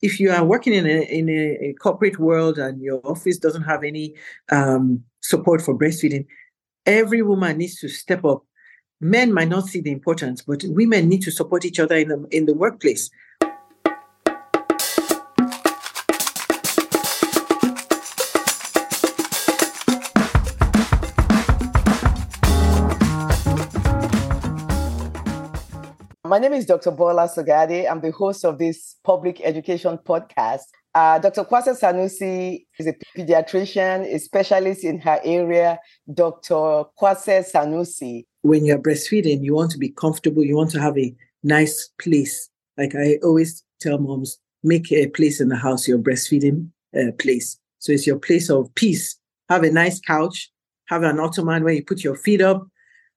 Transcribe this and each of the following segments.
if you are working in a in a, a corporate world and your office doesn't have any um, support for breastfeeding, every woman needs to step up. Men might not see the importance, but women need to support each other in the in the workplace. My name is Dr. Bola Sagade. I'm the host of this public education podcast. Uh, Dr. Ekuase Sanusi is a pediatrician, a specialist in her area. Dr. Ekuase Sanusi. When you're breastfeeding, you want to be comfortable. You want to have a nice place. Like I always tell moms, make a place in the house your breastfeeding uh, place. So it's your place of peace. Have a nice couch. Have an ottoman where you put your feet up.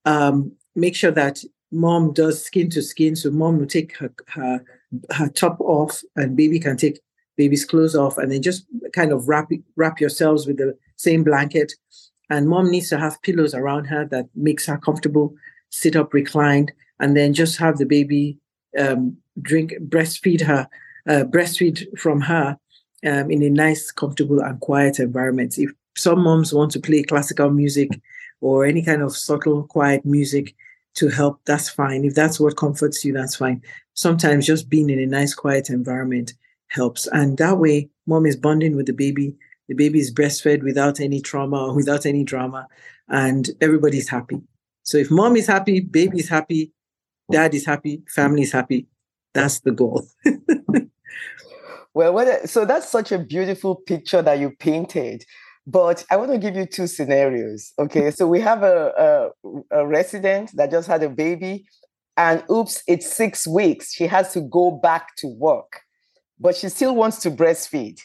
Um, make sure that mom does skin to skin. So mom will take her, her, her top off and baby can take baby's clothes off and then just kind of wrap, wrap yourselves with the same blanket. And mom needs to have pillows around her that makes her comfortable, sit up reclined, and then just have the baby um, drink, breastfeed her, uh, breastfeed from her um, in a nice, comfortable, and quiet environment. If some moms want to play classical music or any kind of subtle, quiet music, to help, that's fine. If that's what comforts you, that's fine. Sometimes just being in a nice, quiet environment helps. And that way, mom is bonding with the baby. The baby is breastfed without any trauma or without any drama, and everybody's happy. So if mom is happy, baby is happy, dad is happy, family is happy, that's the goal. well, what, so that's such a beautiful picture that you painted. But I want to give you two scenarios. Okay, so we have a, a, a resident that just had a baby, and oops, it's six weeks. She has to go back to work, but she still wants to breastfeed.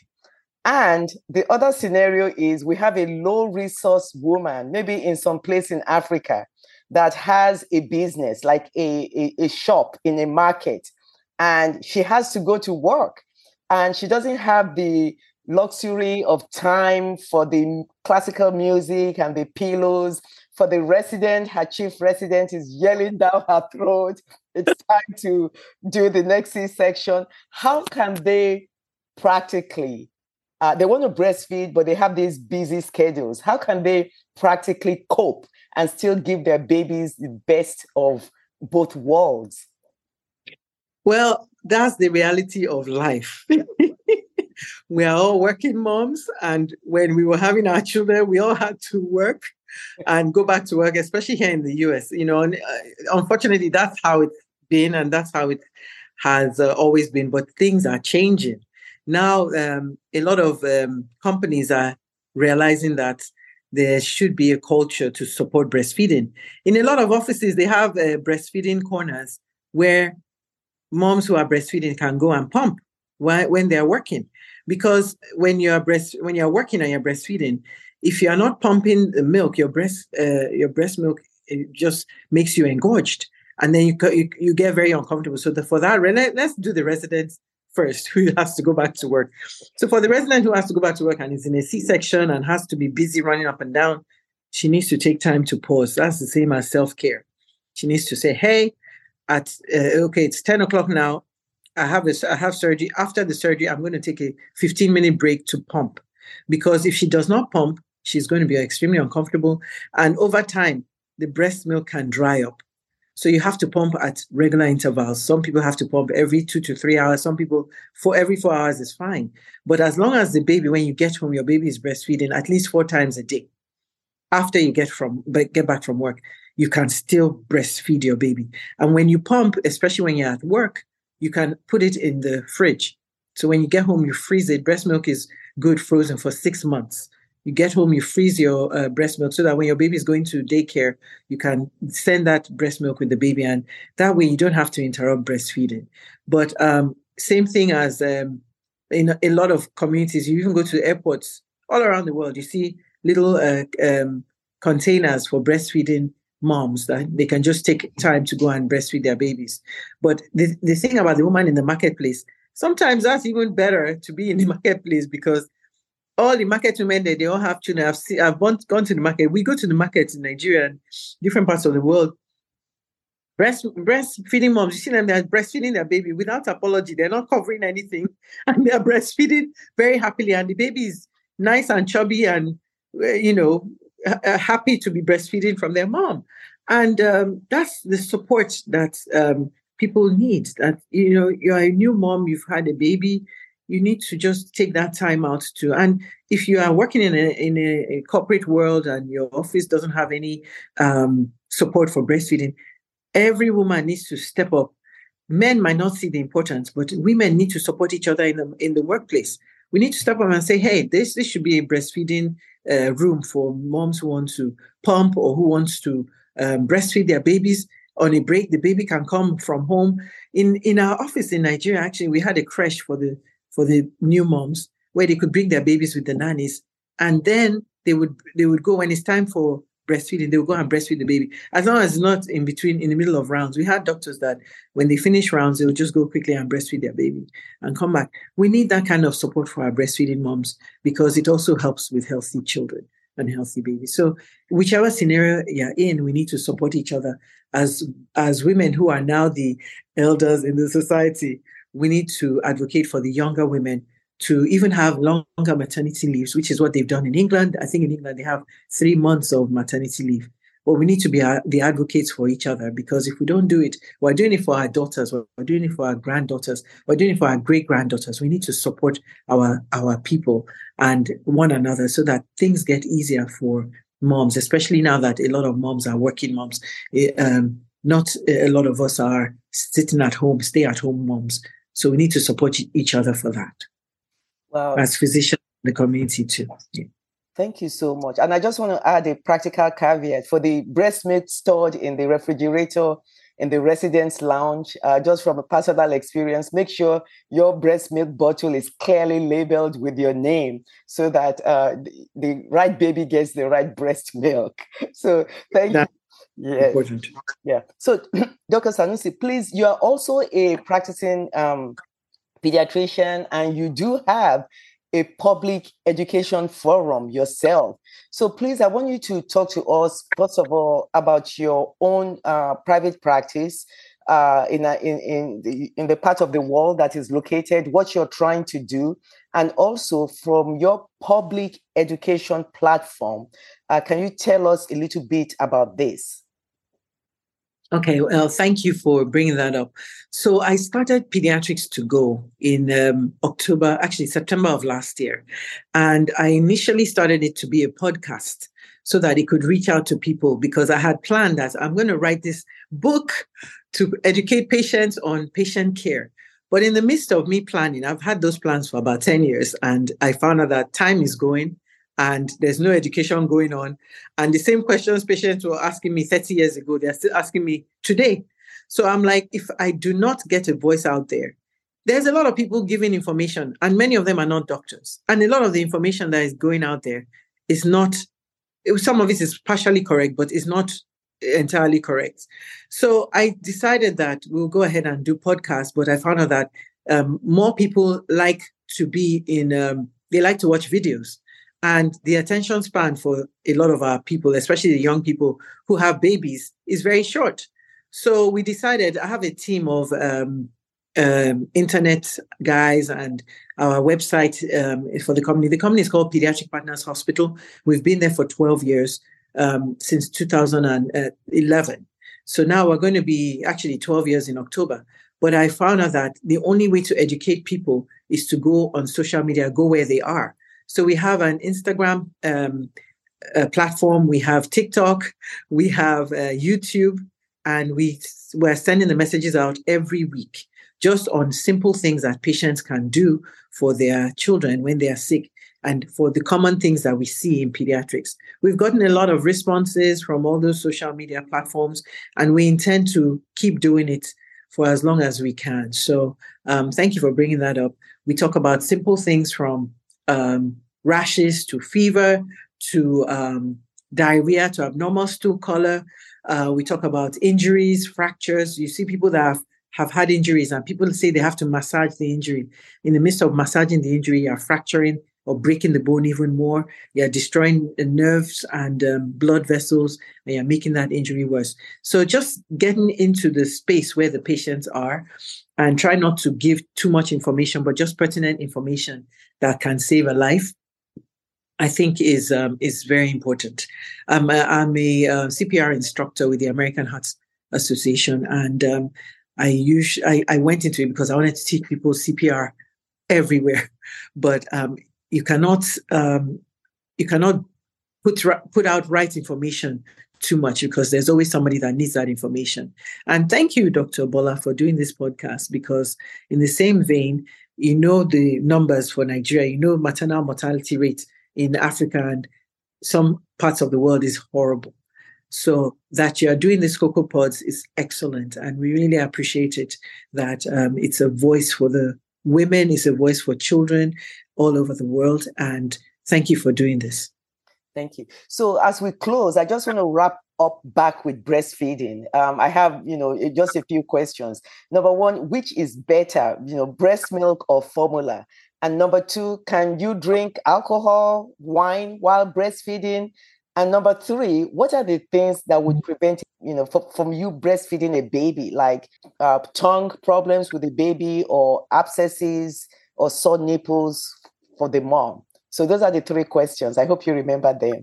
And the other scenario is we have a low resource woman, maybe in some place in Africa, that has a business like a, a, a, shop in a market, and she has to go to work and she doesn't have the luxury of time for the classical music and the pillows. For the resident, her chief resident is yelling down her throat. It's time to do the next C section. How can they practically? Uh, they want to breastfeed, but they have these busy schedules. How can they practically cope and still give their babies the best of both worlds? Well, that's the reality of life. we are all working moms. And when we were having our children, we all had to work and go back to work, especially here in the US. You know, and, uh, unfortunately, that's how it's been and that's how it has uh, always been. But things are changing. Now, um, a lot of um, companies are realizing that there should be a culture to support breastfeeding. In a lot of offices, they have uh, breastfeeding corners where moms who are breastfeeding can go and pump when they're working. Because when you're breast when you're working and you're breastfeeding if you are not pumping the milk your breast uh, your breast milk just makes you engorged. And then you, you, you get very uncomfortable. So the, for that let's do the residents first who has to go back to work. So for the resident who has to go back to work and is in a c-section and has to be busy running up and down she needs to take time to pause. That's the same as self-care. She needs to say hey at uh, okay it's 10 o'clock now I have this, I have surgery. After the surgery, I'm going to take a 15 minute break to pump, because if she does not pump, she's going to be extremely uncomfortable, and over time, the breast milk can dry up. So you have to pump at regular intervals. Some people have to pump every two to three hours. Some people for every four hours is fine. But as long as the baby, when you get home, your baby is breastfeeding at least four times a day. After you get from get back from work, you can still breastfeed your baby. And when you pump, especially when you're at work, you can put it in the fridge. So when you get home, you freeze it. Breast milk is good frozen for six months. You get home, you freeze your uh, breast milk so that when your baby is going to daycare, you can send that breast milk with the baby, and that way you don't have to interrupt breastfeeding. But um, same thing as um, in a, lot of communities, you even go to airports all around the world, you see little uh, um, containers for breastfeeding moms that they can just take time to go and breastfeed their babies. But the, the thing about the woman in the marketplace, sometimes that's even better to be in the marketplace because all the market women there, they all have children. I've, seen, I've gone, gone to the market. We go to the market in Nigeria and different parts of the world. breast breastfeeding moms, you see them, they're breastfeeding their baby without apology. They're not covering anything and they're breastfeeding very happily. And the baby is nice and chubby and, uh, you know, happy to be breastfeeding from their mom. And um, that's the support that um, people need. That, you know, you're a new mom, you've had a baby, you need to just take that time out to and if you are working in a in a, a corporate world and your office doesn't have any um, support for breastfeeding every woman needs to step up men might not see the importance but women need to support each other in the in the workplace we need to step up and say hey this this should be a breastfeeding uh, room for moms who want to pump or who wants to um, breastfeed their babies on a break. The baby can come from home. In in our office in nigeria actually we had a crash for the for the new moms where they could bring their babies with the nannies. And then they would they would go when it's time for breastfeeding they would go and breastfeed the baby. As long as not in between in the middle of rounds. We had doctors that when they finish rounds they would just go quickly and breastfeed their baby and come back. We need that kind of support for our breastfeeding moms because it also helps with healthy children and healthy babies. So whichever scenario you're in we need to support each other. As as women who are now the elders in the society we need to advocate for the younger women to even have longer maternity leaves, which is what they've done in England. I think in England they have three months of maternity leave. But we need to be the advocates for each other because if we don't do it, we're doing it for our daughters, we're doing it for our granddaughters, we're doing it for our great granddaughters. We need to support our our people and one another so that things get easier for moms, especially now that a lot of moms are working moms. Eh, um, not a lot of us are sitting at home, stay at home moms. So we need to support each other for that. Wow. As physicians in the community too. Yeah. Thank you so much. And I just want to add a practical caveat for the breast milk stored in the refrigerator in the residence lounge, uh, just from a personal experience, make sure your breast milk bottle is clearly labeled with your name so that uh, the, the, right baby gets the right breast milk. So thank That's you. Yeah. Important. Yeah. So, Dr. Sanusi, please, you are also a practicing um, pediatrician and you do have a public education forum yourself. So please, I want you to talk to us, first of all, about your own uh, private practice uh, in, a, in, in, the, in the part of the world that is located, what you're trying to do, and also from your public education platform. Uh, can you tell us a little bit about this? Okay, well, thank you for bringing that up. So I started Pediatrics to Go in um, October, actually September of last year. And I initially started it to be a podcast so that it could reach out to people because I had planned that I'm going to write this book to educate patients on patient care. But in the midst of me planning, I've had those plans for about 10 years and I found out that time is going and there's no education going on. And the same questions patients were asking me 30 years ago, they're still asking me today. So I'm like, if I do not get a voice out there, there's a lot of people giving information, and many of them are not doctors. And a lot of the information that is going out there is not, some of it is partially correct, but it's not entirely correct. So I decided that we'll go ahead and do podcasts, but I found out that um, more people like to be in, um, they like to watch videos. And the attention span for a lot of our people, especially the young people who have babies, is very short. So we decided I have a team of um, um, internet guys and our website um, for the company. The company is called Pediatric Partners Hospital. We've been there for 12 years um, since 2011. So now we're going to be actually 12 years in October. But I found out that the only way to educate people is to go on social media, go where they are. So we have an Instagram um, platform, we have TikTok, we have uh, YouTube, and we we're sending the messages out every week just on simple things that patients can do for their children when they are sick and for the common things that we see in pediatrics. We've gotten a lot of responses from all those social media platforms, and we intend to keep doing it for as long as we can. So, um, thank you for bringing that up. We talk about simple things from um, rashes to fever to um, diarrhea to abnormal stool color. Uh, we talk about injuries, fractures. You see people that have, have had injuries, and people say they have to massage the injury. In the midst of massaging the injury, you're fracturing or breaking the bone even more. You're destroying the nerves and um, blood vessels, and you're making that injury worse. So just getting into the space where the patients are and try not to give too much information, but just pertinent information that can save a life. I think is um, is very important. I'm a, uh, CPR instructor with the American Heart Association, and um, I usually I, I, went into it because I wanted to teach people CPR everywhere, but um, you cannot um, you cannot put put out right information too much because there's always somebody that needs that information. And thank you, Dr. Bola, for doing this podcast because in the same vein, you know the numbers for Nigeria, you know maternal mortality rate in Africa and some parts of the world is horrible. So that you are doing this cocoa pods is excellent, and we really appreciate it. That um, it's a voice for the women, is a voice for children all over the world, and thank you for doing this. Thank you. So as we close, I just want to wrap up back with breastfeeding. Um, I have, you know, just a few questions. Number one, which is better, you know, breast milk or formula? And number two, can you drink alcohol, wine while breastfeeding? And number three, what are the things that would prevent, you know, from, from you breastfeeding a baby, like uh, tongue problems with the baby, or abscesses, or sore nipples for the mom? So those are the three questions. I hope you remember them.